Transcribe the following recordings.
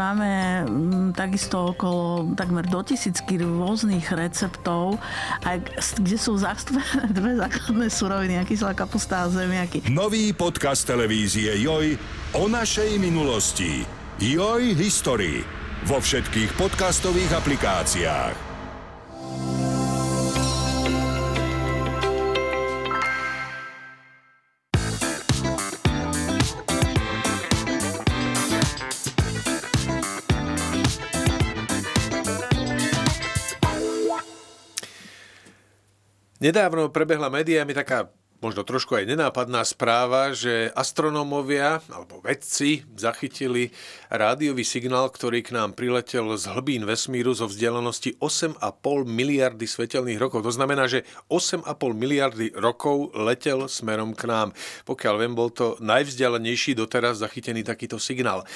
máme mm, takisto okolo takmer do tisícky rôznych receptov, aj, kde sú zastúpené dve základné suroviny, kyslá kapusta a zemiaky. Nový podcast televízie Joj o našej minulosti. Joj History. Vo všetkých podcastových aplikáciách. Nedávno prebehla médiami taká možno trošku aj nenápadná správa, že astronómovia alebo vedci zachytili rádiový signál, ktorý k nám priletel z hlbín vesmíru zo vzdialenosti 8,5 miliardy svetelných rokov. To znamená, že 8,5 miliardy rokov letel smerom k nám. Pokiaľ viem, bol to najvzdialenejší doteraz zachytený takýto signál.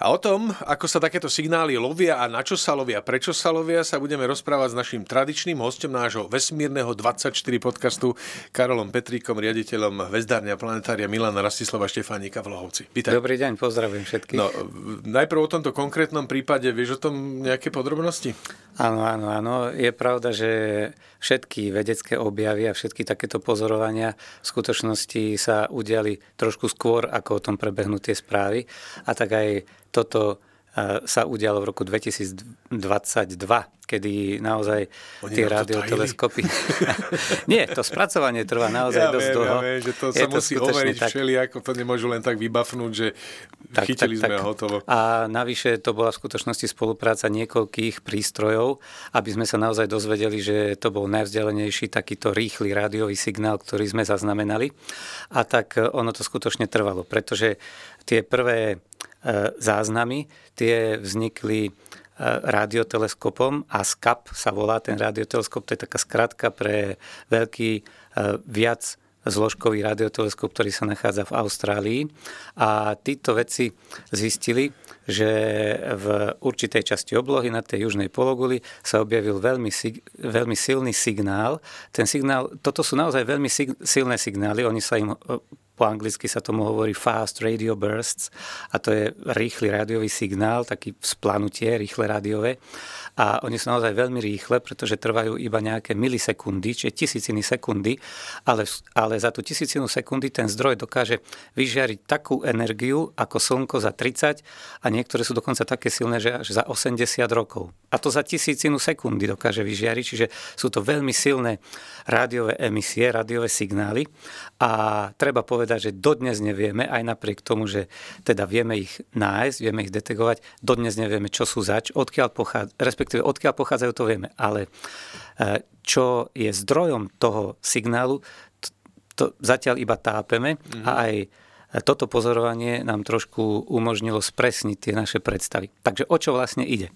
A o tom, ako sa takéto signály lovia a na čo sa lovia, prečo sa lovia, sa budeme rozprávať s našim tradičným hostom nášho vesmírneho 24 podcastu Karolom Petríkom, riaditeľom Vezdárňa planetária Milana Rastislava Štefánika v Lohovci. Vítaj. Dobrý deň, pozdravujem všetkých. No, najprv o tomto konkrétnom prípade, vieš o tom nejaké podrobnosti? Áno, áno, áno. Je pravda, že všetky vedecké objavy a všetky takéto pozorovania v skutočnosti sa udiali trošku skôr, ako o tom prebehnú tie správy. A tak aj toto sa udialo v roku 2022, kedy naozaj Oni tie radioteleskopy... Nie, to spracovanie trvá naozaj ja dosť viem, dlho. Ja viem, že to Je sa to musí overiť tak... všeli, ako to nemôžu len tak vybafnúť, že tak, chytili tak, sme tak. hotovo. A navyše to bola v skutočnosti spolupráca niekoľkých prístrojov, aby sme sa naozaj dozvedeli, že to bol najvzdialenejší takýto rýchly rádiový signál, ktorý sme zaznamenali. A tak ono to skutočne trvalo, pretože tie prvé E, záznamy. Tie vznikli e, radioteleskopom a SCAP sa volá ten radioteleskop, to je taká skratka pre veľký e, viac zložkový radioteleskop, ktorý sa nachádza v Austrálii. A títo vedci zistili, že v určitej časti oblohy na tej južnej pologuli sa objavil veľmi, veľmi silný signál. Ten signál, toto sú naozaj veľmi silné signály, oni sa im po anglicky sa tomu hovorí fast radio bursts a to je rýchly rádiový signál, taký splanutie, rýchle rádiové a oni sú naozaj veľmi rýchle, pretože trvajú iba nejaké milisekundy, čiže tisíciny sekundy, ale, ale za tú tisícinu sekundy ten zdroj dokáže vyžiariť takú energiu ako slnko za 30 a niektoré sú dokonca také silné, že až za 80 rokov. A to za tisícinu sekundy dokáže vyžiariť, čiže sú to veľmi silné rádiové emisie, rádiové signály a treba povedať, povedať, že dodnes nevieme, aj napriek tomu, že teda vieme ich nájsť, vieme ich detegovať, dodnes nevieme, čo sú zač, odkiaľ pochádzajú, respektíve odkiaľ pochádzajú, to vieme, ale e, čo je zdrojom toho signálu, to zatiaľ iba tápeme mm-hmm. a aj toto pozorovanie nám trošku umožnilo spresniť tie naše predstavy. Takže o čo vlastne ide?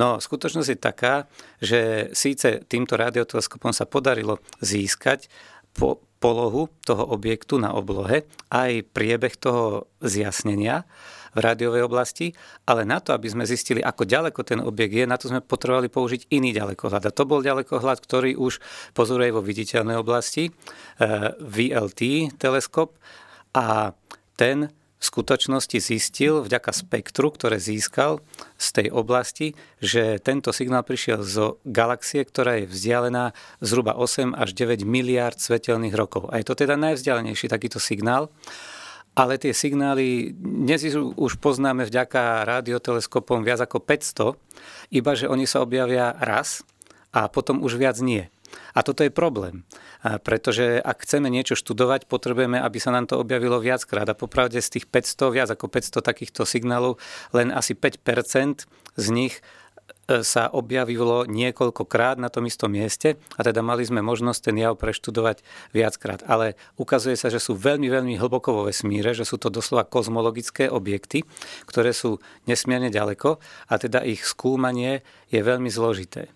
No, skutočnosť je taká, že síce týmto radioteleskopom sa podarilo získať po, polohu toho objektu na oblohe, aj priebeh toho zjasnenia v rádiovej oblasti, ale na to, aby sme zistili, ako ďaleko ten objekt je, na to sme potrebovali použiť iný ďalekohľad. A to bol ďalekohľad, ktorý už pozoruje vo viditeľnej oblasti, eh, VLT teleskop, a ten v skutočnosti zistil vďaka spektru, ktoré získal z tej oblasti, že tento signál prišiel zo galaxie, ktorá je vzdialená zhruba 8 až 9 miliárd svetelných rokov. A je to teda najvzdialenejší takýto signál. Ale tie signály dnes už poznáme vďaka radioteleskopom viac ako 500, iba že oni sa objavia raz a potom už viac nie. A toto je problém, pretože ak chceme niečo študovať, potrebujeme, aby sa nám to objavilo viackrát. A popravde z tých 500, viac ako 500 takýchto signálov, len asi 5% z nich e, sa objavilo niekoľkokrát na tom istom mieste a teda mali sme možnosť ten jav preštudovať viackrát. Ale ukazuje sa, že sú veľmi, veľmi hlboko vo vesmíre, že sú to doslova kozmologické objekty, ktoré sú nesmierne ďaleko a teda ich skúmanie je veľmi zložité.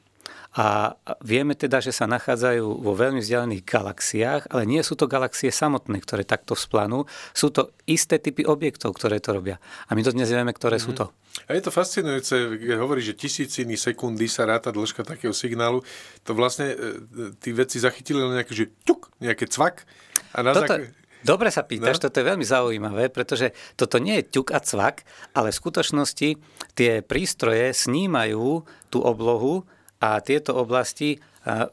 A vieme teda, že sa nachádzajú vo veľmi vzdialených galaxiách, ale nie sú to galaxie samotné, ktoré takto vzplanú. Sú to isté typy objektov, ktoré to robia. A my to dnes vieme, ktoré mm-hmm. sú to. A je to fascinujúce, keď hovorí, že tisíciny sekundy sa ráta dĺžka takého signálu. To vlastne e, tí vedci zachytili len nejaké, že ťuk, nejaké cvak. A na Toto, Dobre sa pýtaš, no? toto je veľmi zaujímavé, pretože toto nie je ťuk a cvak, ale v skutočnosti tie prístroje snímajú tú oblohu a tieto oblasti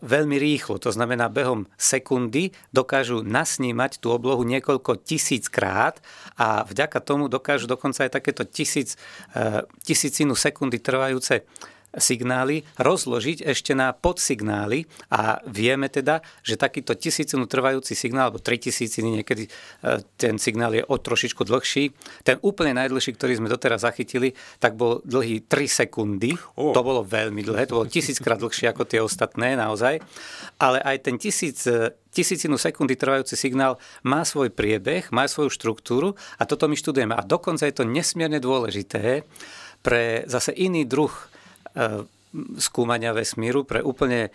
veľmi rýchlo. To znamená, behom sekundy dokážu nasnímať tú oblohu niekoľko tisíc krát a vďaka tomu dokážu dokonca aj takéto tisíc, tisícinu sekundy trvajúce signály rozložiť ešte na podsignály a vieme teda, že takýto tisícinu trvajúci signál, alebo tri tisíciny, niekedy e, ten signál je o trošičku dlhší. Ten úplne najdlhší, ktorý sme doteraz zachytili, tak bol dlhý 3 sekundy. Oh. To bolo veľmi dlhé, to bolo tisíckrát dlhšie ako tie ostatné naozaj. Ale aj ten tisíc, e, tisícinu sekundy trvajúci signál má svoj priebeh, má svoju štruktúru a toto my študujeme. A dokonca je to nesmierne dôležité pre zase iný druh skúmania vesmíru, pre úplne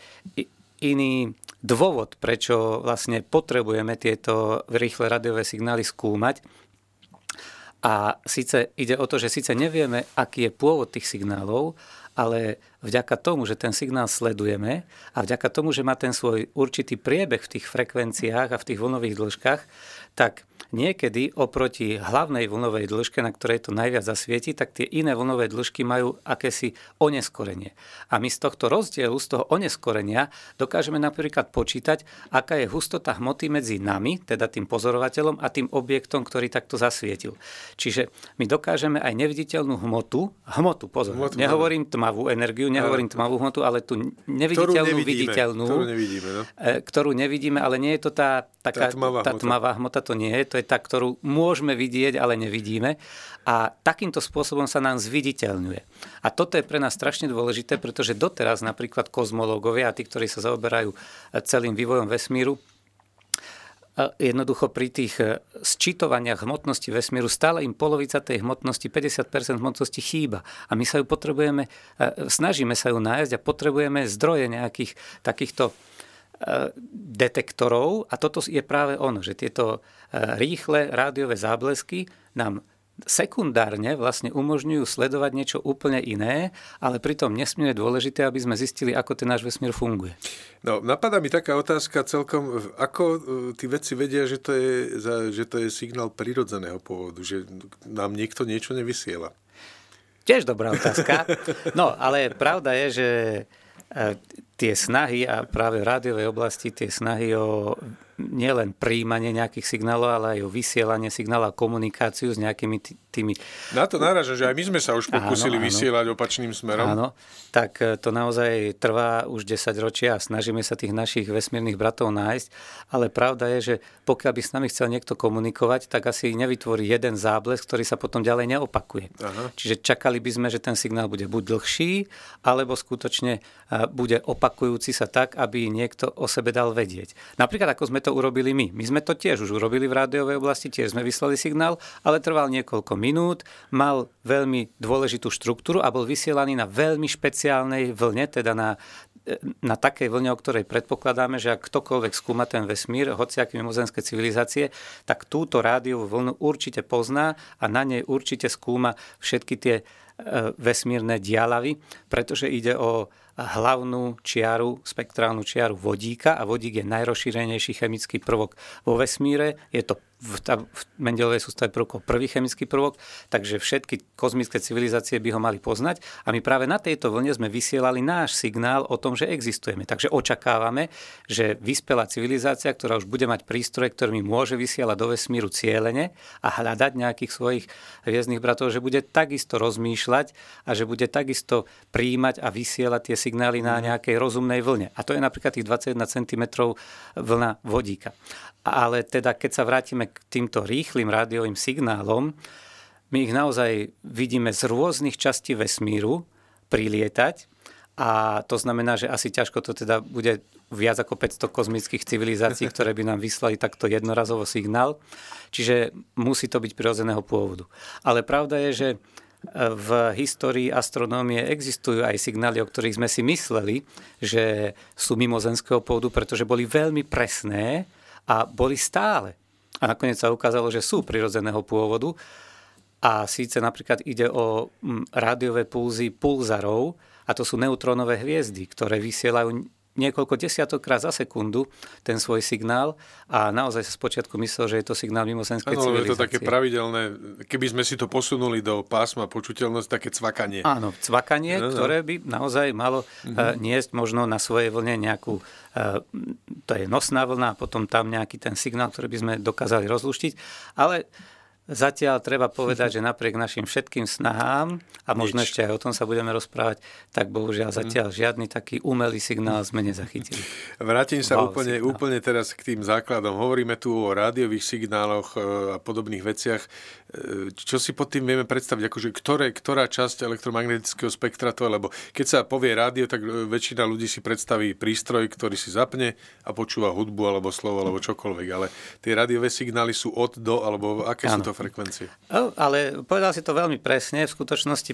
iný dôvod, prečo vlastne potrebujeme tieto rýchle radiové signály skúmať. A síce ide o to, že síce nevieme, aký je pôvod tých signálov, ale vďaka tomu, že ten signál sledujeme a vďaka tomu, že má ten svoj určitý priebeh v tých frekvenciách a v tých vlnových dĺžkach, tak niekedy oproti hlavnej vlnovej dĺžke, na ktorej to najviac zasvieti, tak tie iné vlnové dĺžky majú akési oneskorenie. A my z tohto rozdielu, z toho oneskorenia, dokážeme napríklad počítať, aká je hustota hmoty medzi nami, teda tým pozorovateľom a tým objektom, ktorý takto zasvietil. Čiže my dokážeme aj neviditeľnú hmotu, hmotu, pozor, hmotu, nehovorím tmavú energiu, nehovorím tmavú hmotu, ale tú neviditeľnú, ktorú viditeľnú, ktorú nevidíme, no? E, ktorú nevidíme, ale nie je to tá, taká, tá tmavá, tá tmavá hmota, to nie je, to je tá, ktorú môžeme vidieť, ale nevidíme. A takýmto spôsobom sa nám zviditeľňuje. A toto je pre nás strašne dôležité, pretože doteraz napríklad kozmológovia a tí, ktorí sa zaoberajú celým vývojom vesmíru, jednoducho pri tých e, sčítovaniach hmotnosti vesmíru stále im polovica tej hmotnosti, 50% hmotnosti chýba. A my sa ju potrebujeme, e, snažíme sa ju nájsť a potrebujeme zdroje nejakých takýchto detektorov a toto je práve ono, že tieto e, rýchle rádiové záblesky nám sekundárne vlastne umožňujú sledovať niečo úplne iné, ale pritom nesmierne dôležité, aby sme zistili, ako ten náš vesmír funguje. No, napadá mi taká otázka celkom, ako e, tí vedci vedia, že to je, že to je signál prirodzeného pôvodu, že nám niekto niečo nevysiela? Tiež dobrá otázka. No, ale pravda je, že tie snahy a práve v rádiovej oblasti tie snahy o nielen príjmanie nejakých signálov, ale aj o vysielanie signálov a komunikáciu s nejakými tými... Na to náraža, že aj my sme sa už pokúsili áno, áno. vysielať opačným smerom. Áno, tak e, to naozaj trvá už 10 ročia a snažíme sa tých našich vesmírnych bratov nájsť, ale pravda je, že pokiaľ by s nami chcel niekto komunikovať, tak asi nevytvorí jeden záblesk, ktorý sa potom ďalej neopakuje. Aha. Čiže čakali by sme, že ten signál bude buď dlhší, alebo skutočne e, bude opakujúci sa tak, aby niekto o sebe dal vedieť. Napríklad ako sme to urobili my. My sme to tiež už urobili v rádiovej oblasti, tiež sme vyslali signál, ale trval niekoľko minút, mal veľmi dôležitú štruktúru a bol vysielaný na veľmi špeciálnej vlne, teda na na takej vlne, o ktorej predpokladáme, že ak ktokoľvek skúma ten vesmír, hociaké mimozenské civilizácie, tak túto rádiovú vlnu určite pozná a na nej určite skúma všetky tie e, vesmírne dialavy, pretože ide o hlavnú čiaru, spektrálnu čiaru vodíka a vodík je najrozšírenejší chemický prvok vo vesmíre. Je to v, v Mendelovej sústave prvkov prvý chemický prvok, takže všetky kozmické civilizácie by ho mali poznať a my práve na tejto vlne sme vysielali náš signál o tom, že existujeme. Takže očakávame, že vyspelá civilizácia, ktorá už bude mať prístroje, ktorými môže vysielať do vesmíru cieľene a hľadať nejakých svojich hviezdnych bratov, že bude takisto rozmýšľať a že bude takisto príjmať a vysielať tie signály na mhm. nejakej rozumnej vlne. A to je napríklad tých 21 cm vlna vodíka. Ale teda, keď sa vrátime k týmto rýchlým rádiovým signálom, my ich naozaj vidíme z rôznych častí vesmíru prilietať a to znamená, že asi ťažko to teda bude viac ako 500 kozmických civilizácií, ktoré by nám vyslali takto jednorazovo signál. Čiže musí to byť prirodzeného pôvodu. Ale pravda je, že v histórii astronómie existujú aj signály, o ktorých sme si mysleli, že sú mimozemského pôvodu, pretože boli veľmi presné a boli stále. A nakoniec sa ukázalo, že sú prirodzeného pôvodu. A síce napríklad ide o mm, rádiové pulzy pulzarov, a to sú neutrónové hviezdy, ktoré vysielajú niekoľko desiatokrát za sekundu ten svoj signál a naozaj sa spočiatku myslel, že je to signál mimosenskej ano, civilizácie. je to také pravidelné, keby sme si to posunuli do pásma počuteľnosť, také cvakanie. Áno, cvakanie, no, no. ktoré by naozaj malo uh-huh. niesť možno na svojej vlne nejakú, uh, to je nosná vlna a potom tam nejaký ten signál, ktorý by sme dokázali rozluštiť, ale Zatiaľ treba povedať, že napriek našim všetkým snahám, a možno Nič. ešte aj o tom sa budeme rozprávať, tak bohužiaľ zatiaľ žiadny taký umelý signál sme nezachytili. Vrátim sa úplne, úplne teraz k tým základom. Hovoríme tu o rádiových signáloch e, a podobných veciach. E, čo si pod tým vieme predstaviť? Akože ktoré, ktorá časť elektromagnetického spektra to je? Lebo keď sa povie rádio, tak e, väčšina ľudí si predstaví prístroj, ktorý si zapne a počúva hudbu alebo slovo alebo čokoľvek. Ale tie rádiové signály sú od do, alebo aké ano. sú to frekvencie. Ale povedal si to veľmi presne. V skutočnosti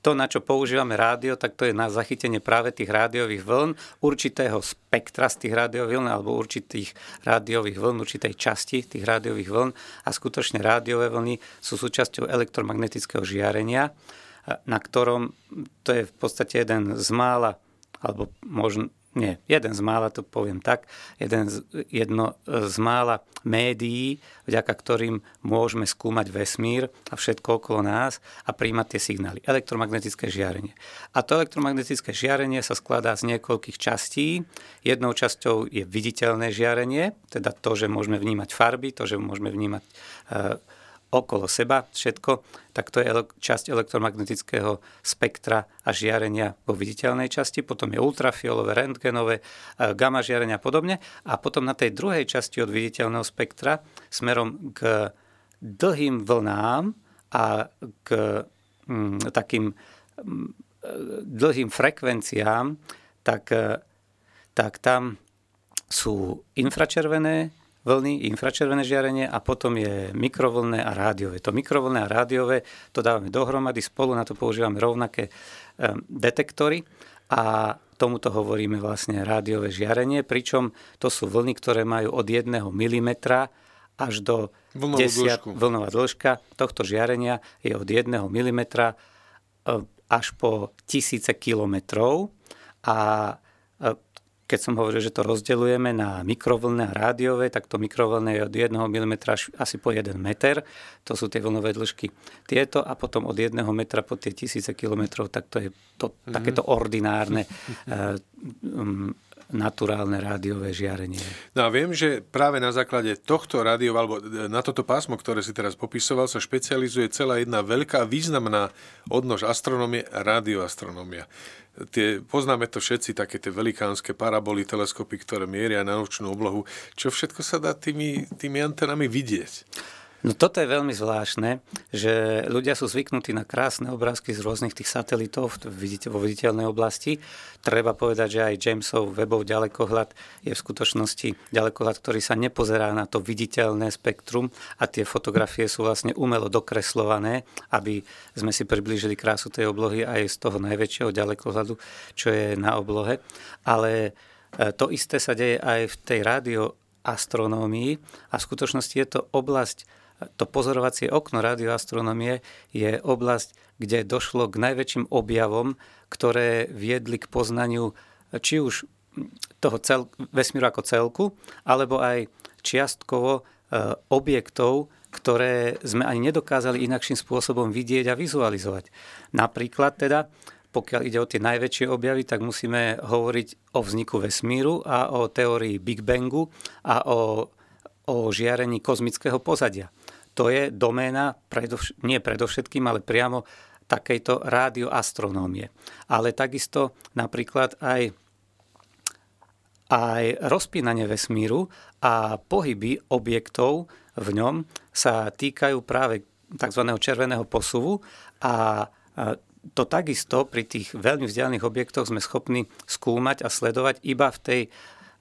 to, na čo používame rádio, tak to je na zachytenie práve tých rádiových vln, určitého spektra z tých rádiových vln alebo určitých rádiových vln, určitej časti tých rádiových vln. A skutočne rádiové vlny sú súčasťou elektromagnetického žiarenia, na ktorom to je v podstate jeden z mála, alebo možno nie, jeden z mála, to poviem tak, jeden z, jedno z mála médií, vďaka ktorým môžeme skúmať vesmír a všetko okolo nás a príjmať tie signály. Elektromagnetické žiarenie. A to elektromagnetické žiarenie sa skladá z niekoľkých častí. Jednou časťou je viditeľné žiarenie, teda to, že môžeme vnímať farby, to, že môžeme vnímať e, okolo seba všetko, tak to je časť elektromagnetického spektra a žiarenia vo viditeľnej časti, potom je ultrafiolové, rentgenové, e, gamma žiarenia a podobne. A potom na tej druhej časti od viditeľného spektra smerom k dlhým vlnám a k mm, takým mm, dlhým frekvenciám, tak, e, tak tam sú infračervené, vlny, infračervené žiarenie a potom je mikrovlné a rádiové. To mikrovlné a rádiové to dávame dohromady, spolu na to používame rovnaké um, detektory a tomuto hovoríme vlastne rádiové žiarenie, pričom to sú vlny, ktoré majú od 1 mm až do Vlnovú 10, vlnová dĺžka tohto žiarenia je od 1 mm až po tisíce kilometrov a keď som hovoril, že to rozdeľujeme na mikrovlné a rádiové, tak to mikrovlné je od 1 mm až asi po 1 meter. To sú tie vlnové dĺžky tieto a potom od 1 metra po tie tisíce kilometrov, tak to je to, mm-hmm. takéto ordinárne uh, um, naturálne rádiové žiarenie. No a viem, že práve na základe tohto rádio, alebo na toto pásmo, ktoré si teraz popisoval, sa špecializuje celá jedna veľká významná odnož astronomie radioastronomia tie, poznáme to všetci, také tie velikánske paraboly, teleskopy, ktoré mieria na nočnú oblohu. Čo všetko sa dá tými, tými antenami vidieť? No toto je veľmi zvláštne, že ľudia sú zvyknutí na krásne obrázky z rôznych tých satelitov vo viditeľnej oblasti. Treba povedať, že aj Jamesov webov ďalekohľad je v skutočnosti ďalekohľad, ktorý sa nepozerá na to viditeľné spektrum a tie fotografie sú vlastne umelo dokreslované, aby sme si priblížili krásu tej oblohy aj z toho najväčšieho ďalekohľadu, čo je na oblohe. Ale e, to isté sa deje aj v tej radioastronómii a v skutočnosti je to oblasť to pozorovacie okno radioastronomie je oblasť, kde došlo k najväčším objavom, ktoré viedli k poznaniu či už toho cel, vesmíru ako celku, alebo aj čiastkovo e, objektov, ktoré sme ani nedokázali inakším spôsobom vidieť a vizualizovať. Napríklad teda, pokiaľ ide o tie najväčšie objavy, tak musíme hovoriť o vzniku vesmíru a o teórii Big Bangu a o, o žiarení kozmického pozadia to je doména predovš- nie predovšetkým, ale priamo takejto rádioastronómie. Ale takisto napríklad aj aj rozpínanie vesmíru a pohyby objektov v ňom sa týkajú práve tzv. červeného posuvu a to takisto pri tých veľmi vzdialených objektoch sme schopní skúmať a sledovať iba v tej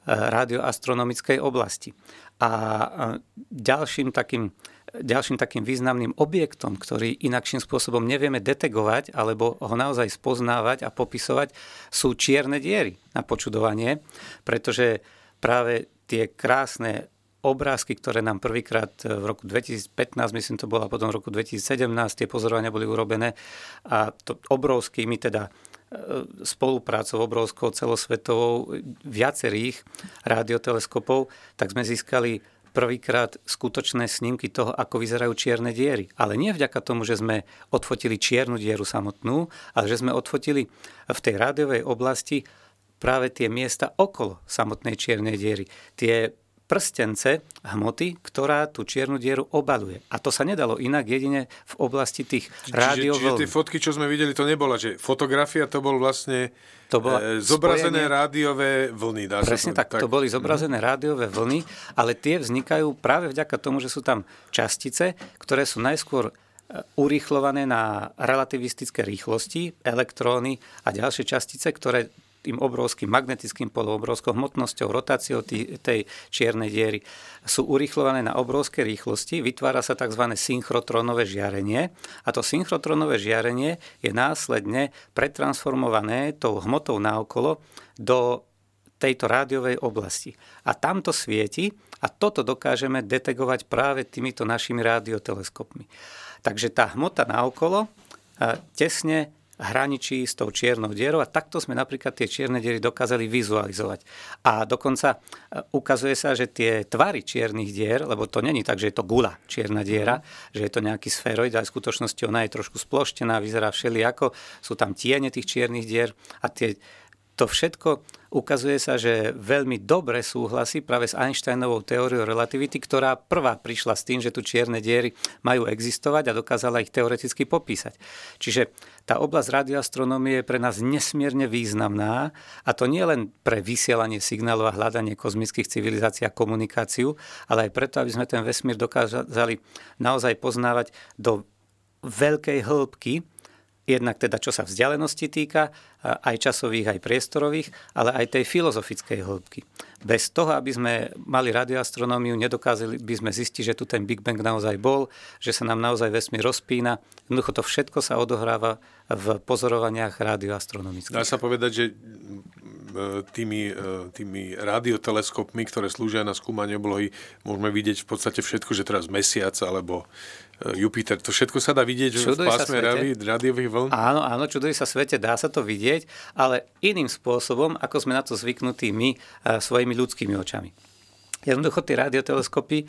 radioastronomickej oblasti. A ďalším takým ďalším takým významným objektom, ktorý inakším spôsobom nevieme detegovať alebo ho naozaj spoznávať a popisovať, sú čierne diery na počudovanie, pretože práve tie krásne obrázky, ktoré nám prvýkrát v roku 2015, myslím to bolo, a potom v roku 2017 tie pozorovania boli urobené a to obrovskými teda spoluprácou obrovskou celosvetovou viacerých radioteleskopov, tak sme získali prvýkrát skutočné snímky toho, ako vyzerajú čierne diery. Ale nie vďaka tomu, že sme odfotili čiernu dieru samotnú, ale že sme odfotili v tej rádiovej oblasti práve tie miesta okolo samotnej čiernej diery. Tie prstence hmoty, ktorá tú čiernu dieru obaluje. A to sa nedalo inak jedine v oblasti tých rádiovln. Čiže, čiže tie fotky, čo sme videli, to nebola, že fotografia to bol vlastne to bola e, zobrazené spojenie... rádiové vlny. Dá Presne to, tak, tak, to boli zobrazené mm. rádiové vlny, ale tie vznikajú práve vďaka tomu, že sú tam častice, ktoré sú najskôr e, urýchlované na relativistické rýchlosti, elektróny a ďalšie častice, ktoré tým obrovským magnetickým polom, obrovskou hmotnosťou, rotáciou tý, tej čiernej diery sú urýchlované na obrovské rýchlosti, vytvára sa tzv. synchrotronové žiarenie a to synchrotronové žiarenie je následne pretransformované tou hmotou naokolo do tejto rádiovej oblasti. A tamto svieti a toto dokážeme detegovať práve týmito našimi rádioteleskopmi. Takže tá hmota naokolo tesne hraničí s tou čiernou dierou a takto sme napríklad tie čierne diery dokázali vizualizovať. A dokonca e, ukazuje sa, že tie tvary čiernych dier, lebo to není tak, že je to gula čierna diera, že je to nejaký sféroid, ale v skutočnosti ona je trošku sploštená, vyzerá všelijako, sú tam tiene tých čiernych dier a tie, to všetko ukazuje sa, že veľmi dobre súhlasí práve s Einsteinovou teóriou relativity, ktorá prvá prišla s tým, že tu čierne diery majú existovať a dokázala ich teoreticky popísať. Čiže tá oblasť radioastronómie je pre nás nesmierne významná a to nie len pre vysielanie signálov a hľadanie kozmických civilizácií a komunikáciu, ale aj preto, aby sme ten vesmír dokázali naozaj poznávať do veľkej hĺbky, Jednak teda, čo sa vzdialenosti týka, aj časových, aj priestorových, ale aj tej filozofickej hĺbky. Bez toho, aby sme mali radioastronómiu, nedokázali by sme zistiť, že tu ten Big Bang naozaj bol, že sa nám naozaj vesmír rozpína. Jednoducho to všetko sa odohráva v pozorovaniach radioastronomických. Dá sa povedať, že tými, tými radioteleskopmi, ktoré slúžia na skúmanie oblohy, môžeme vidieť v podstate všetko, že teraz mesiac alebo E, Jupiter. To všetko sa dá vidieť čuduje v pásme rádiových vln? Áno, áno, čuduje sa svete, dá sa to vidieť, ale iným spôsobom, ako sme na to zvyknutí my e, svojimi ľudskými očami. Jednoducho tie radioteleskopy,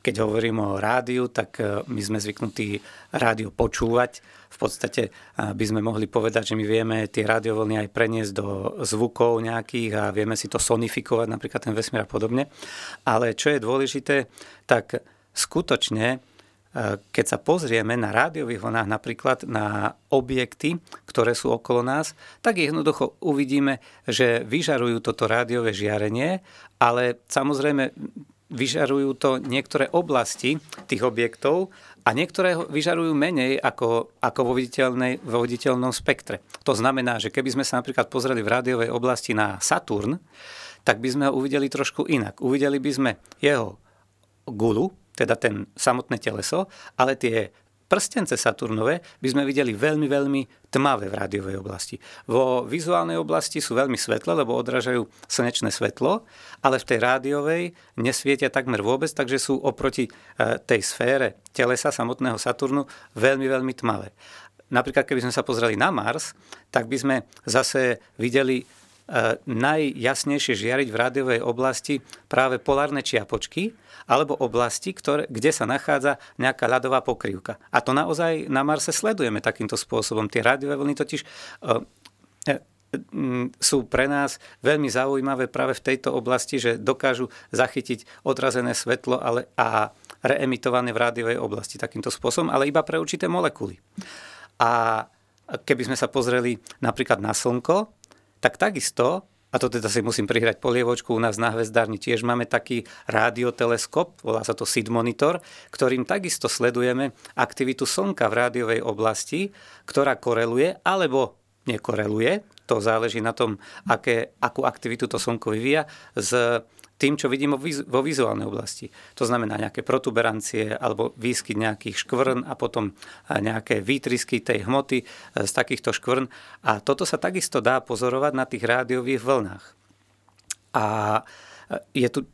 keď hovorím o rádiu, tak e, my sme zvyknutí rádio počúvať. V podstate by sme mohli povedať, že my vieme tie radiovlny aj preniesť do zvukov nejakých a vieme si to sonifikovať, napríklad ten vesmír a podobne. Ale čo je dôležité, tak skutočne keď sa pozrieme na rádiových vlnách napríklad na objekty, ktoré sú okolo nás, tak jednoducho uvidíme, že vyžarujú toto rádiové žiarenie, ale samozrejme vyžarujú to niektoré oblasti tých objektov a niektoré vyžarujú menej ako, ako vo, vo viditeľnom spektre. To znamená, že keby sme sa napríklad pozreli v rádiovej oblasti na Saturn, tak by sme ho uvideli trošku inak. Uvideli by sme jeho gulu, teda ten samotné teleso, ale tie prstence Saturnové by sme videli veľmi, veľmi tmavé v rádiovej oblasti. Vo vizuálnej oblasti sú veľmi svetlé, lebo odrážajú slnečné svetlo, ale v tej rádiovej nesvietia takmer vôbec, takže sú oproti e, tej sfére telesa samotného Saturnu veľmi, veľmi tmavé. Napríklad, keby sme sa pozreli na Mars, tak by sme zase videli najjasnejšie žiariť v rádiovej oblasti práve polárne čiapočky alebo oblasti, ktoré, kde sa nachádza nejaká ľadová pokrývka. A to naozaj na Marse sledujeme takýmto spôsobom. Tie rádiové vlny totiž e, e, sú pre nás veľmi zaujímavé práve v tejto oblasti, že dokážu zachytiť odrazené svetlo ale, a reemitované v rádiovej oblasti takýmto spôsobom, ale iba pre určité molekuly. A keby sme sa pozreli napríklad na Slnko, tak takisto, a to teda si musím prihrať polievočku, u nás na Hvezdárni tiež máme taký rádioteleskop, volá sa to SID monitor, ktorým takisto sledujeme aktivitu Slnka v rádiovej oblasti, ktorá koreluje alebo nekoreluje, to záleží na tom, aké, akú aktivitu to Slnko vyvíja, s tým, čo vidím vo vizuálnej oblasti. To znamená nejaké protuberancie alebo výskyt nejakých škvrn a potom nejaké výtrysky tej hmoty e, z takýchto škvrn. A toto sa takisto dá pozorovať na tých rádiových vlnách. A e, je tu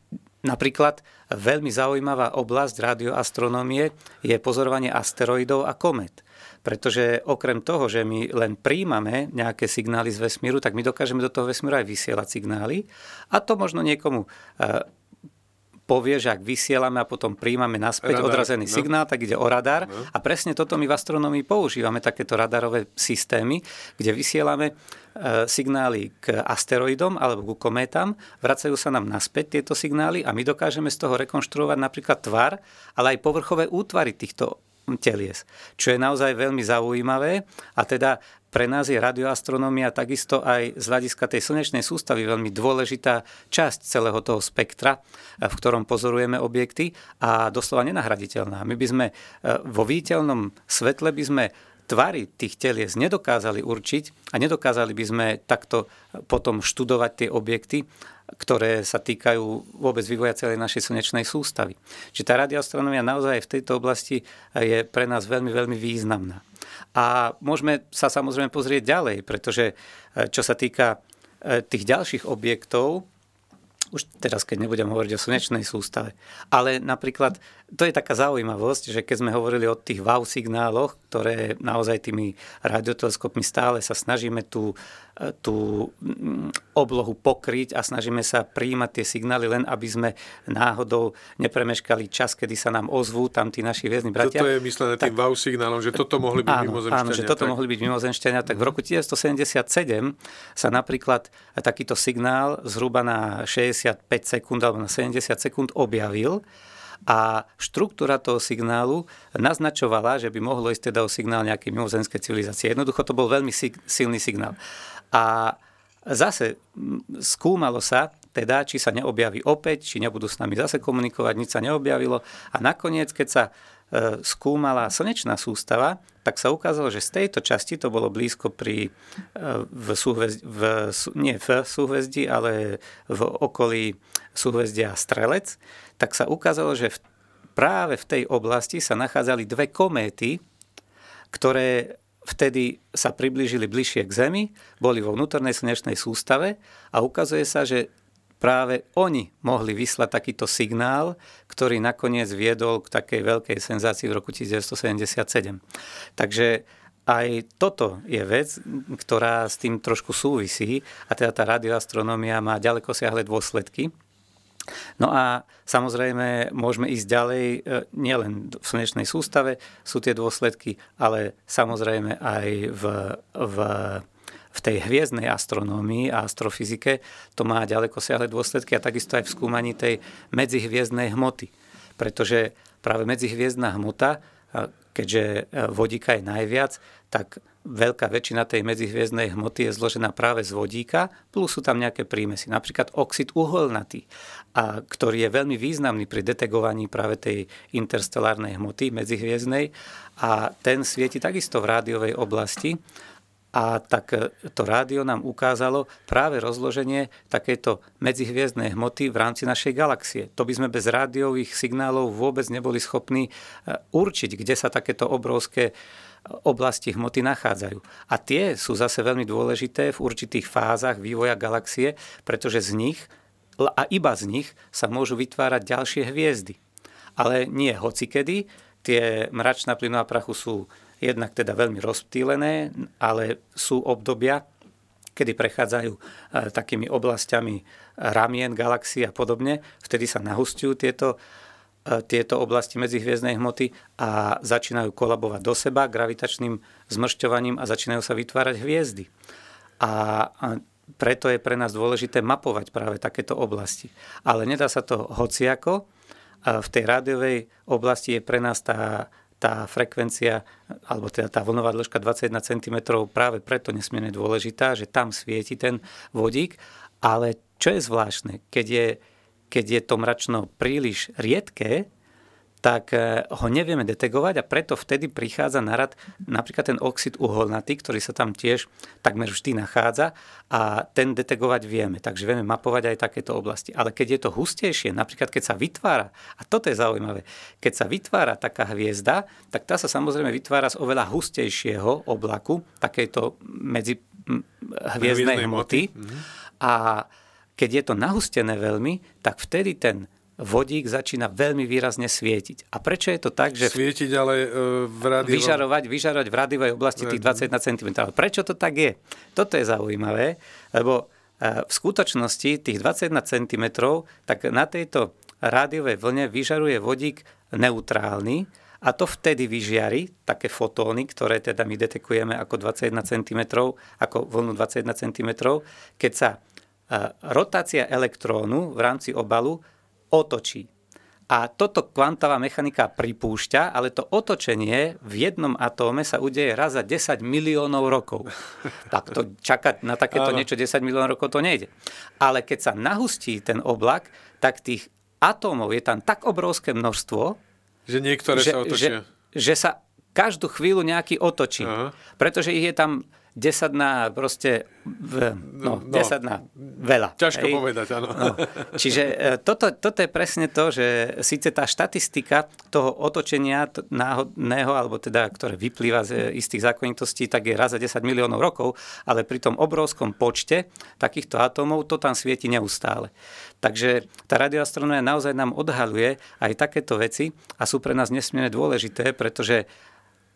Napríklad veľmi zaujímavá oblasť radioastronómie je pozorovanie asteroidov a komet. Pretože okrem toho, že my len príjmame nejaké signály z vesmíru, tak my dokážeme do toho vesmíru aj vysielať signály. A to možno niekomu e, povie, že ak vysielame a potom príjmame naspäť radar, odrazený no. signál, tak ide o radar. No. A presne toto my v astronomii používame, takéto radarové systémy, kde vysielame e, signály k asteroidom alebo ku kométam, vracajú sa nám naspäť tieto signály a my dokážeme z toho rekonštruovať napríklad tvar, ale aj povrchové útvary týchto telies, čo je naozaj veľmi zaujímavé a teda pre nás je radioastronómia takisto aj z hľadiska tej slnečnej sústavy veľmi dôležitá časť celého toho spektra, v ktorom pozorujeme objekty a doslova nenahraditeľná. My by sme e, vo viditeľnom svetle by sme tvary tých telies nedokázali určiť a nedokázali by sme takto potom študovať tie objekty ktoré sa týkajú vôbec vývoja celej našej slnečnej sústavy. Čiže tá radioastronomia naozaj v tejto oblasti je pre nás veľmi, veľmi významná. A môžeme sa samozrejme pozrieť ďalej, pretože e, čo sa týka e, tých ďalších objektov, už teraz, keď nebudem hovoriť o slnečnej sústave. Ale napríklad, to je taká zaujímavosť, že keď sme hovorili o tých wow signáloch, ktoré naozaj tými radioteleskopmi stále sa snažíme tú tú mm, oblohu pokryť a snažíme sa príjmať tie signály len, aby sme náhodou nepremeškali čas, kedy sa nám ozvú tam tí naši hviezdni bratia. Toto je myslené tak, tým wow signálom, že toto mohli byť áno, mimozemšťania. Áno, že toto tak? mohli byť mimozemšťania. Tak v roku 1977 sa napríklad takýto signál zhruba na 65 sekúnd alebo na 70 sekúnd objavil a štruktúra toho signálu naznačovala, že by mohlo ísť teda o signál nejakej mimozemskej civilizácie. Jednoducho to bol veľmi silný signál. A zase skúmalo sa, teda, či sa neobjaví opäť, či nebudú s nami zase komunikovať, nič sa neobjavilo. A nakoniec, keď sa skúmala slnečná sústava, tak sa ukázalo, že z tejto časti, to bolo blízko pri, e, v, súhvezdi, v, nie v súhvezdí, ale v okolí súhvezdia Strelec, tak sa ukázalo, že v, práve v tej oblasti sa nachádzali dve kométy, ktoré vtedy sa priblížili bližšie k Zemi, boli vo vnútornej slnečnej sústave a ukazuje sa, že práve oni mohli vyslať takýto signál, ktorý nakoniec viedol k takej veľkej senzácii v roku 1977. Takže aj toto je vec, ktorá s tým trošku súvisí a teda tá radioastronómia má ďaleko siahle dôsledky. No a samozrejme môžeme ísť ďalej, e, nielen v slnečnej sústave sú tie dôsledky, ale samozrejme aj v, v, v tej hviezdnej astronómii a astrofyzike to má ďaleko siahle dôsledky a takisto aj v skúmaní tej medzihviezdnej hmoty. Pretože práve medzihviezdná hmota, keďže e, vodíka je najviac, tak veľká väčšina tej medzihviezdnej hmoty je zložená práve z vodíka, plus sú tam nejaké prímesy, napríklad oxid uholnatý, a, ktorý je veľmi významný pri detegovaní práve tej interstelárnej hmoty medzihviezdnej a ten svieti takisto v rádiovej oblasti a tak e, to rádio nám ukázalo práve rozloženie takéto medzihviezdnej hmoty v rámci našej galaxie. To by sme bez rádiových signálov vôbec neboli schopní e, určiť, kde sa takéto obrovské oblasti hmoty nachádzajú. A tie sú zase veľmi dôležité v určitých fázach vývoja galaxie, pretože z nich a iba z nich sa môžu vytvárať ďalšie hviezdy. Ale nie hocikedy, tie mračná plynová prachu sú jednak teda veľmi rozptýlené, ale sú obdobia, kedy prechádzajú e, takými oblastiami ramien, galaxie a podobne. Vtedy sa nahustujú tieto E, tieto oblasti medzihviezdnej hmoty a začínajú kolabovať do seba gravitačným zmršťovaním a začínajú sa vytvárať hviezdy. A preto je pre nás dôležité mapovať práve takéto oblasti. Ale nedá sa to hociako. V tej rádiovej oblasti je pre nás tá, tá frekvencia, alebo teda tá vlnová dĺžka 21 cm práve preto nesmierne dôležitá, že tam svieti ten vodík. Ale čo je zvláštne, keď je keď je to mračno príliš riedké, tak eh, ho nevieme detegovať a preto vtedy prichádza na rad napríklad ten oxid uholnatý, ktorý sa tam tiež takmer vždy nachádza a ten detegovať vieme. Takže vieme mapovať aj takéto oblasti. Ale keď je to hustejšie, napríklad keď sa vytvára, a toto je zaujímavé, keď sa vytvára taká hviezda, tak tá sa samozrejme vytvára z oveľa hustejšieho oblaku, takejto medzi hviezdnej hmoty. Mhm. A keď je to nahustené veľmi, tak vtedy ten vodík začína veľmi výrazne svietiť. A prečo je to tak, že... Svietiť ale e, v rádiu... Vyžarovať, vyžarovať v rádiovej oblasti tých 21 cm. Prečo to tak je? Toto je zaujímavé, lebo e, v skutočnosti tých 21 cm, tak na tejto rádiovej vlne vyžaruje vodík neutrálny, a to vtedy vyžiari také fotóny, ktoré teda my detekujeme ako 21 cm, ako vlnu 21 cm, keď sa e, rotácia elektrónu v rámci obalu otočí. A toto kvantová mechanika pripúšťa, ale to otočenie v jednom atóme sa udeje raz za 10 miliónov rokov. Tak to čakať na takéto niečo 10 miliónov rokov to nejde. Ale keď sa nahustí ten oblak, tak tých atómov je tam tak obrovské množstvo, že niektoré že, sa otočia. Že, že sa každú chvíľu nejaký otočí. Aha. Pretože ich je tam 10 na proste, no, no, 10 na veľa. Ťažko hej. povedať, áno. No. Čiže e, toto, toto je presne to, že síce tá štatistika toho otočenia náhodného, alebo teda, ktoré vyplýva z e, istých zákonitostí, tak je raz za 10 miliónov rokov, ale pri tom obrovskom počte takýchto atómov to tam svieti neustále. Takže tá radioastronomia naozaj nám odhaluje aj takéto veci a sú pre nás nesmierne dôležité, pretože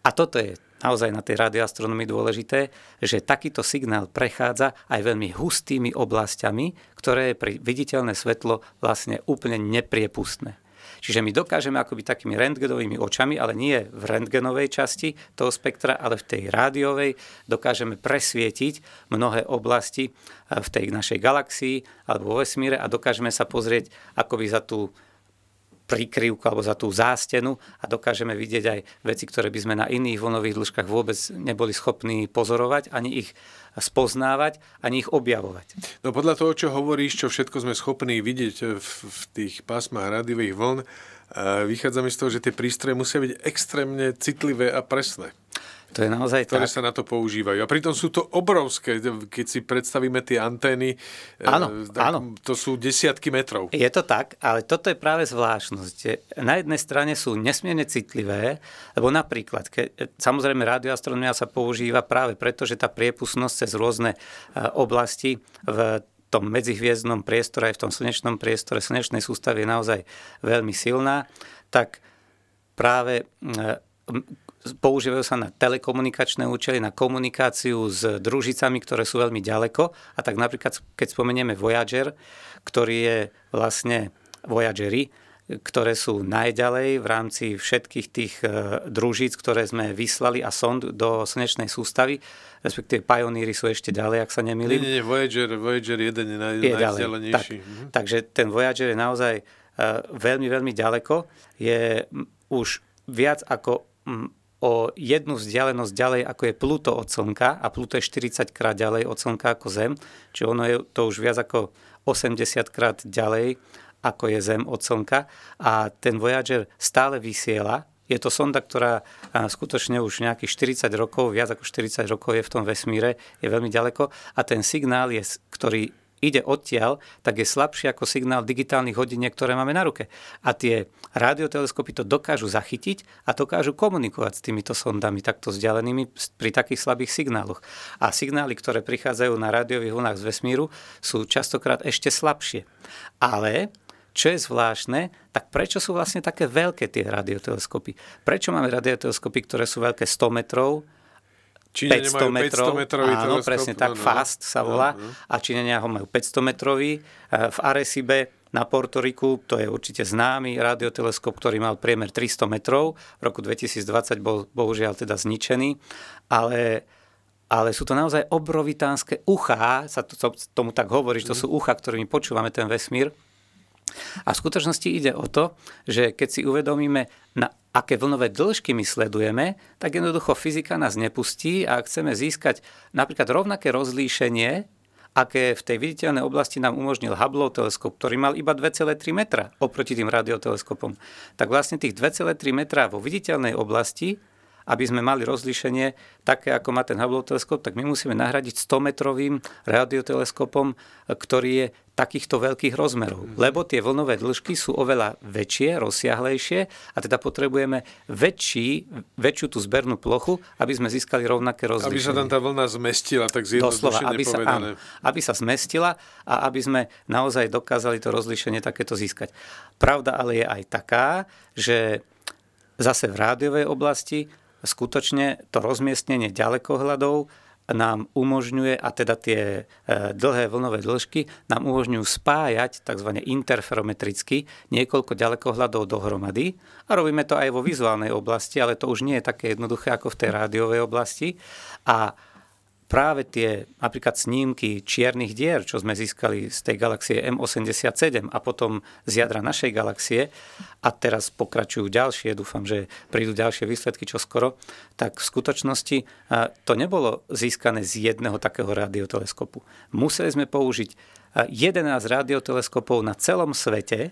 a toto je naozaj na tej radioastronomii dôležité, že takýto signál prechádza aj veľmi hustými oblastiami, ktoré je pre viditeľné svetlo vlastne úplne nepriepustné. Čiže my dokážeme akoby takými rentgenovými očami, ale nie v rentgenovej časti toho spektra, ale v tej rádiovej, dokážeme presvietiť mnohé oblasti v tej našej galaxii alebo vo vesmíre a dokážeme sa pozrieť akoby za tú prikryvku alebo za tú zástenu a dokážeme vidieť aj veci, ktoré by sme na iných vlnových dĺžkach vôbec neboli schopní pozorovať, ani ich spoznávať, ani ich objavovať. No podľa toho, čo hovoríš, čo všetko sme schopní vidieť v, tých pásmach rádiových vln, vychádza mi z toho, že tie prístroje musia byť extrémne citlivé a presné. To je naozaj ktoré tak. sa na to používajú. A pritom sú to obrovské, keď si predstavíme tie antény, e, áno, tak áno. to sú desiatky metrov. Je to tak, ale toto je práve zvláštnosť. Na jednej strane sú nesmierne citlivé, lebo napríklad, keď, samozrejme radioastronomia sa používa práve preto, že tá priepustnosť cez rôzne e, oblasti v tom medzihviezdnom priestore, aj v tom slnečnom priestore, slnečnej sústavy je naozaj veľmi silná, tak práve e, používajú sa na telekomunikačné účely, na komunikáciu s družicami, ktoré sú veľmi ďaleko. A tak napríklad, keď spomenieme Voyager, ktorý je vlastne Voyagery, ktoré sú najďalej v rámci všetkých tých e, družíc, ktoré sme vyslali a sond do slnečnej sústavy, respektíve Pioneery sú ešte ďalej, ak sa nemýlim. Nie, nie, Voyager, Voyager 1 je, naj, je najvzdialenejší. Tak, mhm. Takže ten Voyager je naozaj e, veľmi, veľmi ďaleko. Je už viac ako o jednu vzdialenosť ďalej, ako je Pluto od Slnka a Pluto je 40 krát ďalej od Slnka ako Zem, čiže ono je to už viac ako 80 krát ďalej ako je Zem od Slnka a ten Voyager stále vysiela. Je to sonda, ktorá skutočne už nejakých 40 rokov, viac ako 40 rokov je v tom vesmíre, je veľmi ďaleko a ten signál, je, ktorý ide odtiaľ, tak je slabší ako signál digitálnych hodiniek, ktoré máme na ruke. A tie radioteleskopy to dokážu zachytiť a dokážu komunikovať s týmito sondami takto vzdialenými pri takých slabých signáloch. A signály, ktoré prichádzajú na rádiových vlnách z vesmíru, sú častokrát ešte slabšie. Ale čo je zvláštne, tak prečo sú vlastne také veľké tie radioteleskopy? Prečo máme radioteleskopy, ktoré sú veľké 100 metrov, Číňania 500 metrov, 500 metrový áno, teleskop, presne tak, no, FAST sa volá, no, no. a Číňania ho majú 500 metrový. E, v Arecibe na Portoriku, to je určite známy radioteleskop, ktorý mal priemer 300 metrov, v roku 2020 bol bohužiaľ teda zničený, ale ale sú to naozaj obrovitánske uchá, sa to, tomu tak hovorí, že to sú ucha, ktorými počúvame ten vesmír. A v skutočnosti ide o to, že keď si uvedomíme, na aké vlnové dĺžky my sledujeme, tak jednoducho fyzika nás nepustí a chceme získať napríklad rovnaké rozlíšenie, aké v tej viditeľnej oblasti nám umožnil Hubble teleskop, ktorý mal iba 2,3 metra oproti tým radioteleskopom, tak vlastne tých 2,3 metra vo viditeľnej oblasti aby sme mali rozlíšenie také, ako má ten Hubble teleskop, tak my musíme nahradiť 100-metrovým radioteleskopom, ktorý je takýchto veľkých rozmerov. Mhm. Lebo tie vlnové dĺžky sú oveľa väčšie, rozsiahlejšie a teda potrebujeme väčší, väčšiu tú zbernú plochu, aby sme získali rovnaké rozlíšenie. Aby sa tam tá vlna zmestila, tak Doslova, aby sa, áno, aby sa zmestila a aby sme naozaj dokázali to rozlíšenie takéto získať. Pravda ale je aj taká, že zase v rádiovej oblasti skutočne to rozmiestnenie ďalekohľadov nám umožňuje, a teda tie e, dlhé vlnové dĺžky, nám umožňujú spájať tzv. interferometricky niekoľko ďalekohľadov dohromady. A robíme to aj vo vizuálnej oblasti, ale to už nie je také jednoduché ako v tej rádiovej oblasti. A práve tie napríklad snímky čiernych dier, čo sme získali z tej galaxie M87 a potom z jadra našej galaxie a teraz pokračujú ďalšie, dúfam, že prídu ďalšie výsledky čoskoro, tak v skutočnosti to nebolo získané z jedného takého radioteleskopu. Museli sme použiť 11 radioteleskopov na celom svete,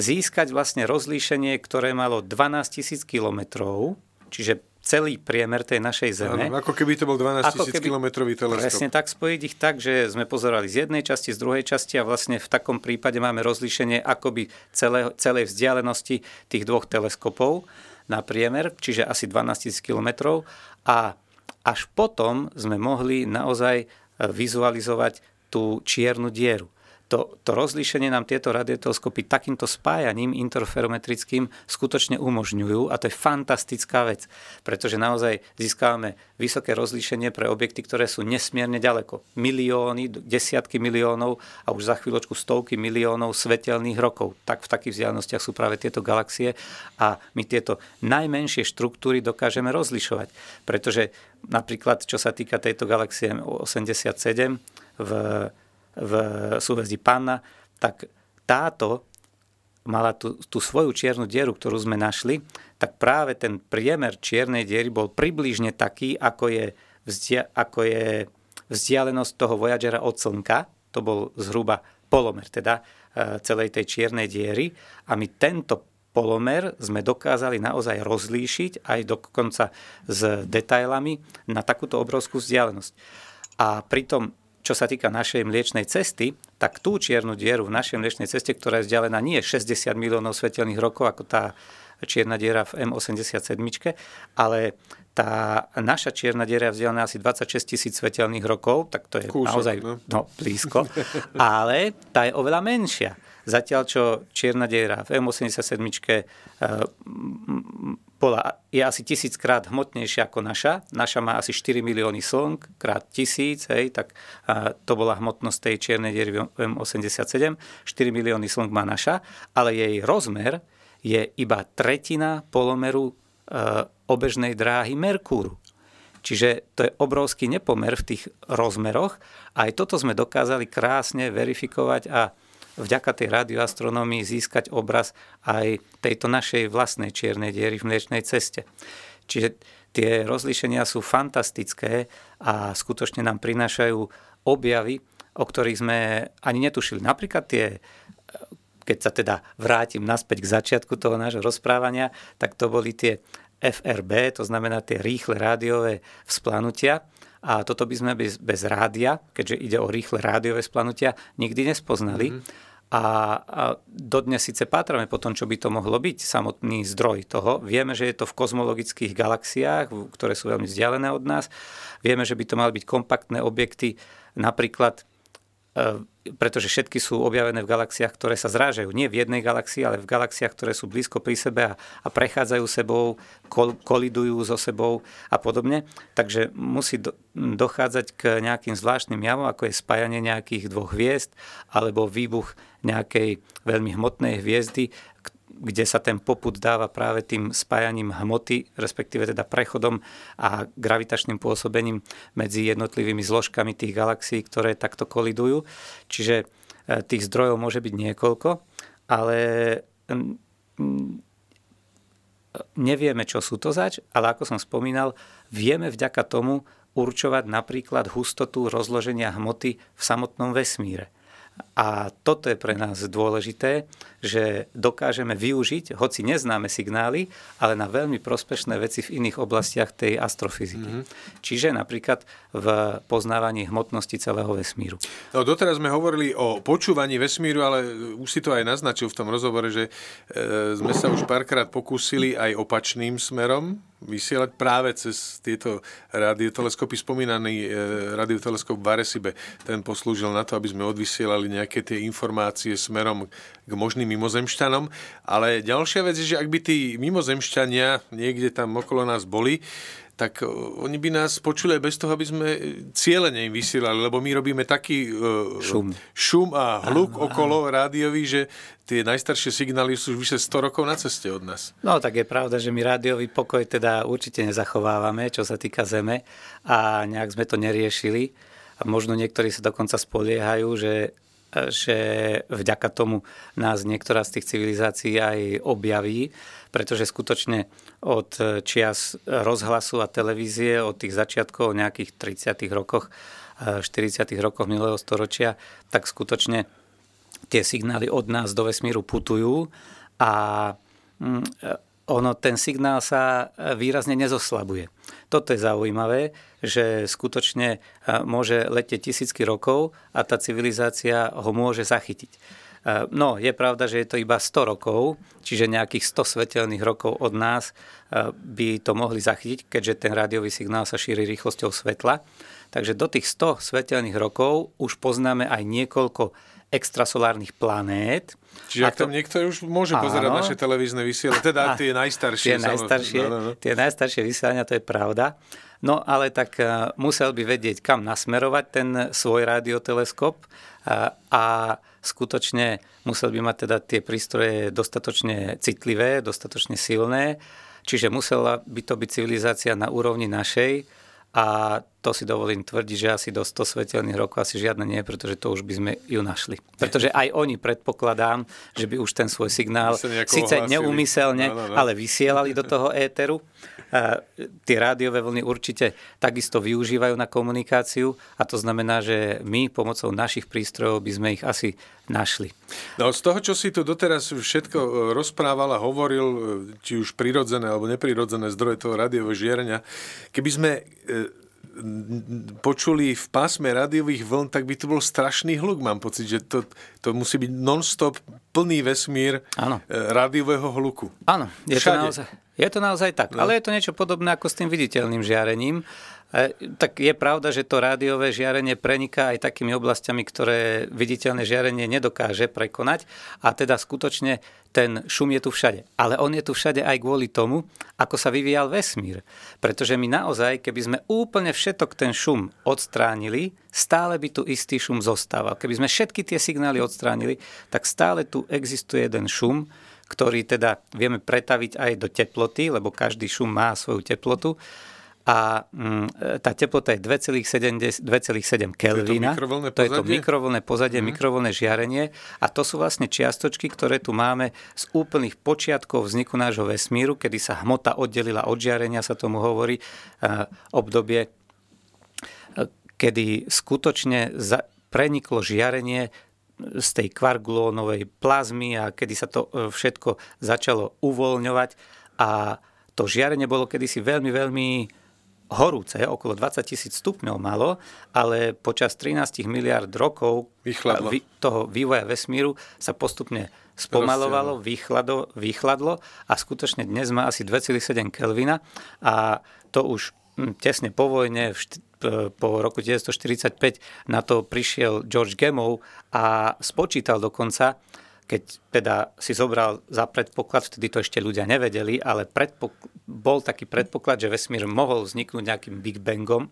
získať vlastne rozlíšenie, ktoré malo 12 000 kilometrov, čiže celý priemer tej našej Zeme. Ano, ako keby to bol 12 000 kilometrový teleskop. Presne tak, spojiť ich tak, že sme pozorovali z jednej časti, z druhej časti a vlastne v takom prípade máme rozlíšenie akoby celé, celej vzdialenosti tých dvoch teleskopov na priemer, čiže asi 12 000 kilometrov a až potom sme mohli naozaj vizualizovať tú čiernu dieru to, to rozlíšenie nám tieto radioteleskopy takýmto spájaním interferometrickým skutočne umožňujú a to je fantastická vec, pretože naozaj získávame vysoké rozlíšenie pre objekty, ktoré sú nesmierne ďaleko. Milióny, desiatky miliónov a už za chvíľočku stovky miliónov svetelných rokov. Tak v takých vzdialenostiach sú práve tieto galaxie a my tieto najmenšie štruktúry dokážeme rozlišovať, pretože napríklad čo sa týka tejto galaxie 87 v v súhvezdí Panna, tak táto mala tú, tú svoju čiernu dieru, ktorú sme našli, tak práve ten priemer čiernej diery bol približne taký, ako je, vzdia, ako je vzdialenosť toho Voyagera od Slnka. To bol zhruba polomer teda e, celej tej čiernej diery. A my tento polomer sme dokázali naozaj rozlíšiť aj dokonca s detailami na takúto obrovskú vzdialenosť. A pritom čo sa týka našej mliečnej cesty, tak tú čiernu dieru v našej mliečnej ceste, ktorá je vzdialená nie 60 miliónov svetelných rokov, ako tá čierna diera v M87, ale tá naša čierna diera je vzdialená asi 26 tisíc svetelných rokov, tak to je Kúšok, naozaj no. No, blízko, ale tá je oveľa menšia. Zatiaľ, čo čierna diera v M87 bola, je asi tisíckrát hmotnejšia ako naša. Naša má asi 4 milióny slnk krát tisíc, hej, tak a, to bola hmotnosť tej čiernej diery M87. 4 milióny slnk má naša, ale jej rozmer je iba tretina polomeru e, obežnej dráhy Merkúru. Čiže to je obrovský nepomer v tých rozmeroch. A aj toto sme dokázali krásne verifikovať a vďaka tej radioastronómii získať obraz aj tejto našej vlastnej čiernej diery v Mliečnej ceste. Čiže tie rozlíšenia sú fantastické a skutočne nám prinášajú objavy, o ktorých sme ani netušili. Napríklad tie keď sa teda vrátim naspäť k začiatku toho nášho rozprávania, tak to boli tie FRB, to znamená tie rýchle rádiové vzplanutia. A toto by sme bez, bez rádia, keďže ide o rýchle rádiové splanutia, nikdy nespoznali. Mm-hmm. A, a dodnes síce pátrame po tom, čo by to mohlo byť, samotný zdroj toho. Vieme, že je to v kozmologických galaxiách, ktoré sú veľmi vzdialené od nás. Vieme, že by to mali byť kompaktné objekty, napríklad pretože všetky sú objavené v galaxiách, ktoré sa zrážajú. Nie v jednej galaxii, ale v galaxiách, ktoré sú blízko pri sebe a, a prechádzajú sebou, kol, kolidujú so sebou a podobne. Takže musí do, dochádzať k nejakým zvláštnym javom, ako je spájanie nejakých dvoch hviezd alebo výbuch nejakej veľmi hmotnej hviezdy, kde sa ten poput dáva práve tým spájaním hmoty, respektíve teda prechodom a gravitačným pôsobením medzi jednotlivými zložkami tých galaxií, ktoré takto kolidujú. Čiže e, tých zdrojov môže byť niekoľko, ale nevieme, čo sú to zač, ale ako som spomínal, vieme vďaka tomu určovať napríklad hustotu rozloženia hmoty v samotnom vesmíre. A toto je pre nás dôležité, že dokážeme využiť, hoci neznáme signály, ale na veľmi prospešné veci v iných oblastiach tej astrofyziky. Mm-hmm. Čiže napríklad v poznávaní hmotnosti celého vesmíru. No, doteraz sme hovorili o počúvaní vesmíru, ale už si to aj naznačil v tom rozhovore, že e, sme sa už párkrát pokúsili aj opačným smerom vysielať práve cez tieto radioteleskopy. Spomínaný e, radioteleskop v Arecibe, ten poslúžil na to, aby sme odvysielali nejaké tie informácie smerom k možným mimozemšťanom. Ale ďalšia vec je, že ak by tí mimozemšťania niekde tam okolo nás boli, tak oni by nás počuli aj bez toho, aby sme cieľene im vysielali, lebo my robíme taký uh, šum. šum a hluk áno, okolo áno. rádiový, že tie najstaršie signály sú už vyše 100 rokov na ceste od nás. No tak je pravda, že my rádiový pokoj teda určite nezachovávame, čo sa týka Zeme a nejak sme to neriešili. A možno niektorí sa dokonca spoliehajú, že že vďaka tomu nás niektorá z tých civilizácií aj objaví, pretože skutočne od čias rozhlasu a televízie, od tých začiatkov nejakých 30. rokoch, 40. rokoch minulého storočia, tak skutočne tie signály od nás do vesmíru putujú a mm, ono, ten signál sa výrazne nezoslabuje. Toto je zaujímavé, že skutočne môže letieť tisícky rokov a tá civilizácia ho môže zachytiť. No, je pravda, že je to iba 100 rokov, čiže nejakých 100 svetelných rokov od nás by to mohli zachytiť, keďže ten rádiový signál sa šíri rýchlosťou svetla. Takže do tých 100 svetelných rokov už poznáme aj niekoľko extrasolárnych planét. Čiže ak to... tam niekto už môže pozerať áno, naše televízne vysielania, teda tie najstaršie. Tie najstaršie, no, no, no. tie najstaršie vysielania, to je pravda. No ale tak uh, musel by vedieť, kam nasmerovať ten svoj radioteleskop a skutočne musel by mať teda tie prístroje dostatočne citlivé, dostatočne silné, čiže musela by to byť civilizácia na úrovni našej, a to si dovolím tvrdiť, že asi do 100 svetelných rokov asi žiadne nie, pretože to už by sme ju našli. Pretože aj oni predpokladám, že by už ten svoj signál síce neumyselne, no, no, no. ale vysielali do toho éteru. Tie rádiové vlny určite takisto využívajú na komunikáciu a to znamená, že my pomocou našich prístrojov by sme ich asi našli. No z toho, čo si tu doteraz všetko e, rozprával a hovoril, e, či už prirodzené alebo neprirodzené zdroje toho rádiového žiarenia, keby sme e, počuli v pásme rádiových vln, tak by to bol strašný hluk. Mám pocit, že to, to musí byť non-stop plný vesmír ano. rádiového hluku. Áno, je to, naozaj, je to naozaj tak. No. Ale je to niečo podobné ako s tým viditeľným žiarením. Tak je pravda, že to rádiové žiarenie preniká aj takými oblastiami, ktoré viditeľné žiarenie nedokáže prekonať a teda skutočne ten šum je tu všade. Ale on je tu všade aj kvôli tomu, ako sa vyvíjal vesmír. Pretože my naozaj, keby sme úplne všetok ten šum odstránili, stále by tu istý šum zostával. Keby sme všetky tie signály odstránili, tak stále tu existuje jeden šum, ktorý teda vieme pretaviť aj do teploty, lebo každý šum má svoju teplotu a mm, tá teplota je 2,7 Kelvina. To je to mikrovlné pozadie, mm. mikrovlné žiarenie a to sú vlastne čiastočky, ktoré tu máme z úplných počiatkov vzniku nášho vesmíru, kedy sa hmota oddelila od žiarenia, sa tomu hovorí obdobie, kedy skutočne preniklo žiarenie z tej kvargulónovej plazmy a kedy sa to e, všetko začalo uvoľňovať a to žiarenie bolo kedysi veľmi, veľmi horúce, okolo 20 tisíc stupňov malo, ale počas 13 miliard rokov vychladlo. toho vývoja vesmíru sa postupne spomalovalo, vychladlo, vychladlo a skutočne dnes má asi 2,7 Kelvina a to už hm, tesne po vojne, po roku 1945 na to prišiel George Gamow a spočítal dokonca, keď teda si zobral za predpoklad, vtedy to ešte ľudia nevedeli, ale predpok- bol taký predpoklad, že vesmír mohol vzniknúť nejakým Big Bangom,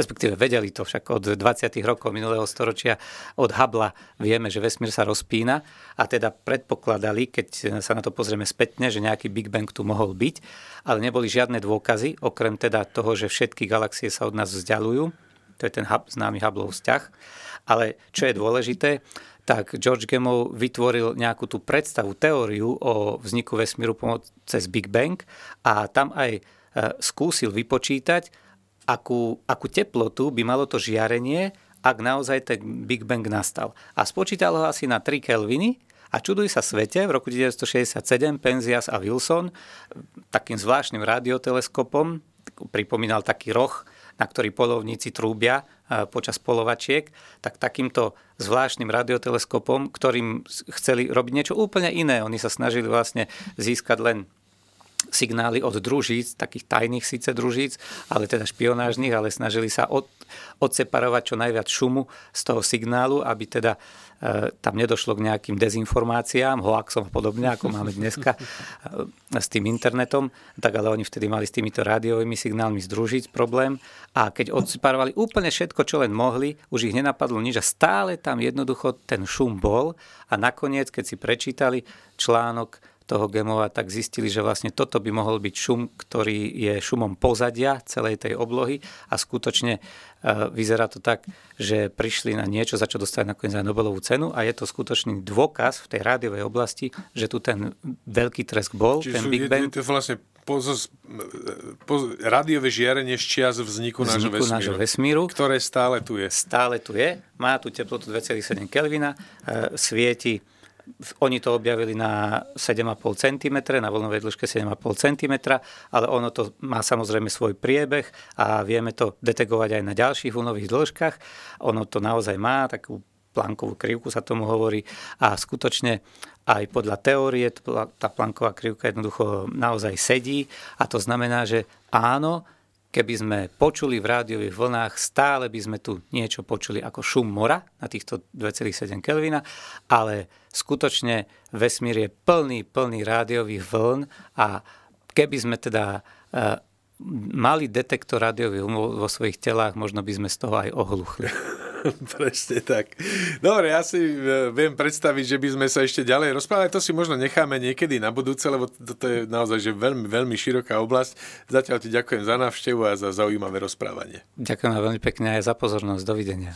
respektíve vedeli to však od 20. rokov minulého storočia, od Hubble vieme, že vesmír sa rozpína a teda predpokladali, keď sa na to pozrieme spätne, že nejaký Big Bang tu mohol byť, ale neboli žiadne dôkazy, okrem teda toho, že všetky galaxie sa od nás vzdialujú, to je ten hub, známy Hubbleov vzťah. Ale čo je dôležité, tak George Gamow vytvoril nejakú tú predstavu, teóriu o vzniku vesmíru cez Big Bang a tam aj e, skúsil vypočítať, akú, akú teplotu by malo to žiarenie ak naozaj ten Big Bang nastal. A spočítalo ho asi na 3 Kelviny, a čuduj sa svete, v roku 1967 Penzias a Wilson takým zvláštnym radioteleskopom pripomínal taký roh, na ktorý polovníci trúbia e, počas polovačiek, tak takýmto zvláštnym radioteleskopom, ktorým chceli robiť niečo úplne iné. Oni sa snažili vlastne získať len signály od družíc, takých tajných síce družíc, ale teda špionážnych, ale snažili sa od, odseparovať čo najviac šumu z toho signálu, aby teda tam nedošlo k nejakým dezinformáciám, hoaxom a podobne, ako máme dneska e, s tým internetom, tak ale oni vtedy mali s týmito rádiovými signálmi z družíc problém. A keď odseparovali úplne všetko, čo len mohli, už ich nenapadlo nič a stále tam jednoducho ten šum bol. A nakoniec, keď si prečítali článok toho Gemova, tak zistili, že vlastne toto by mohol byť šum, ktorý je šumom pozadia celej tej oblohy a skutočne uh, vyzerá to tak, že prišli na niečo, za čo dostali nakoniec aj Nobelovú cenu a je to skutočný dôkaz v tej rádiovej oblasti, že tu ten veľký tresk bol, Čiže ten Big Bang. Je to vlastne poz, poz, rádiové žiarenie z čias vzniku, vzniku nášho, vesmíru, nášho vesmíru, ktoré stále tu je. Stále tu je, má tu teplotu 2,7 Kelvina, uh, svieti oni to objavili na 7,5 cm, na vlnovej dĺžke 7,5 cm, ale ono to má samozrejme svoj priebeh a vieme to detegovať aj na ďalších vlnových dĺžkach. Ono to naozaj má takú plankovú krivku sa tomu hovorí a skutočne aj podľa teórie tá planková krivka jednoducho naozaj sedí a to znamená, že áno, Keby sme počuli v rádiových vlnách, stále by sme tu niečo počuli ako šum mora na týchto 2,7 Kelvina, ale skutočne vesmír je plný, plný rádiových vln a keby sme teda uh, mali detektor rádiových vln vo svojich telách, možno by sme z toho aj ohluchli. Presne tak. Dobre, ja si e, viem predstaviť, že by sme sa ešte ďalej rozprávali. To si možno necháme niekedy na budúce, lebo toto je naozaj že veľmi, veľmi široká oblasť. Zatiaľ ti ďakujem za návštevu a za zaujímavé rozprávanie. Ďakujem veľmi pekne aj za pozornosť. Dovidenia.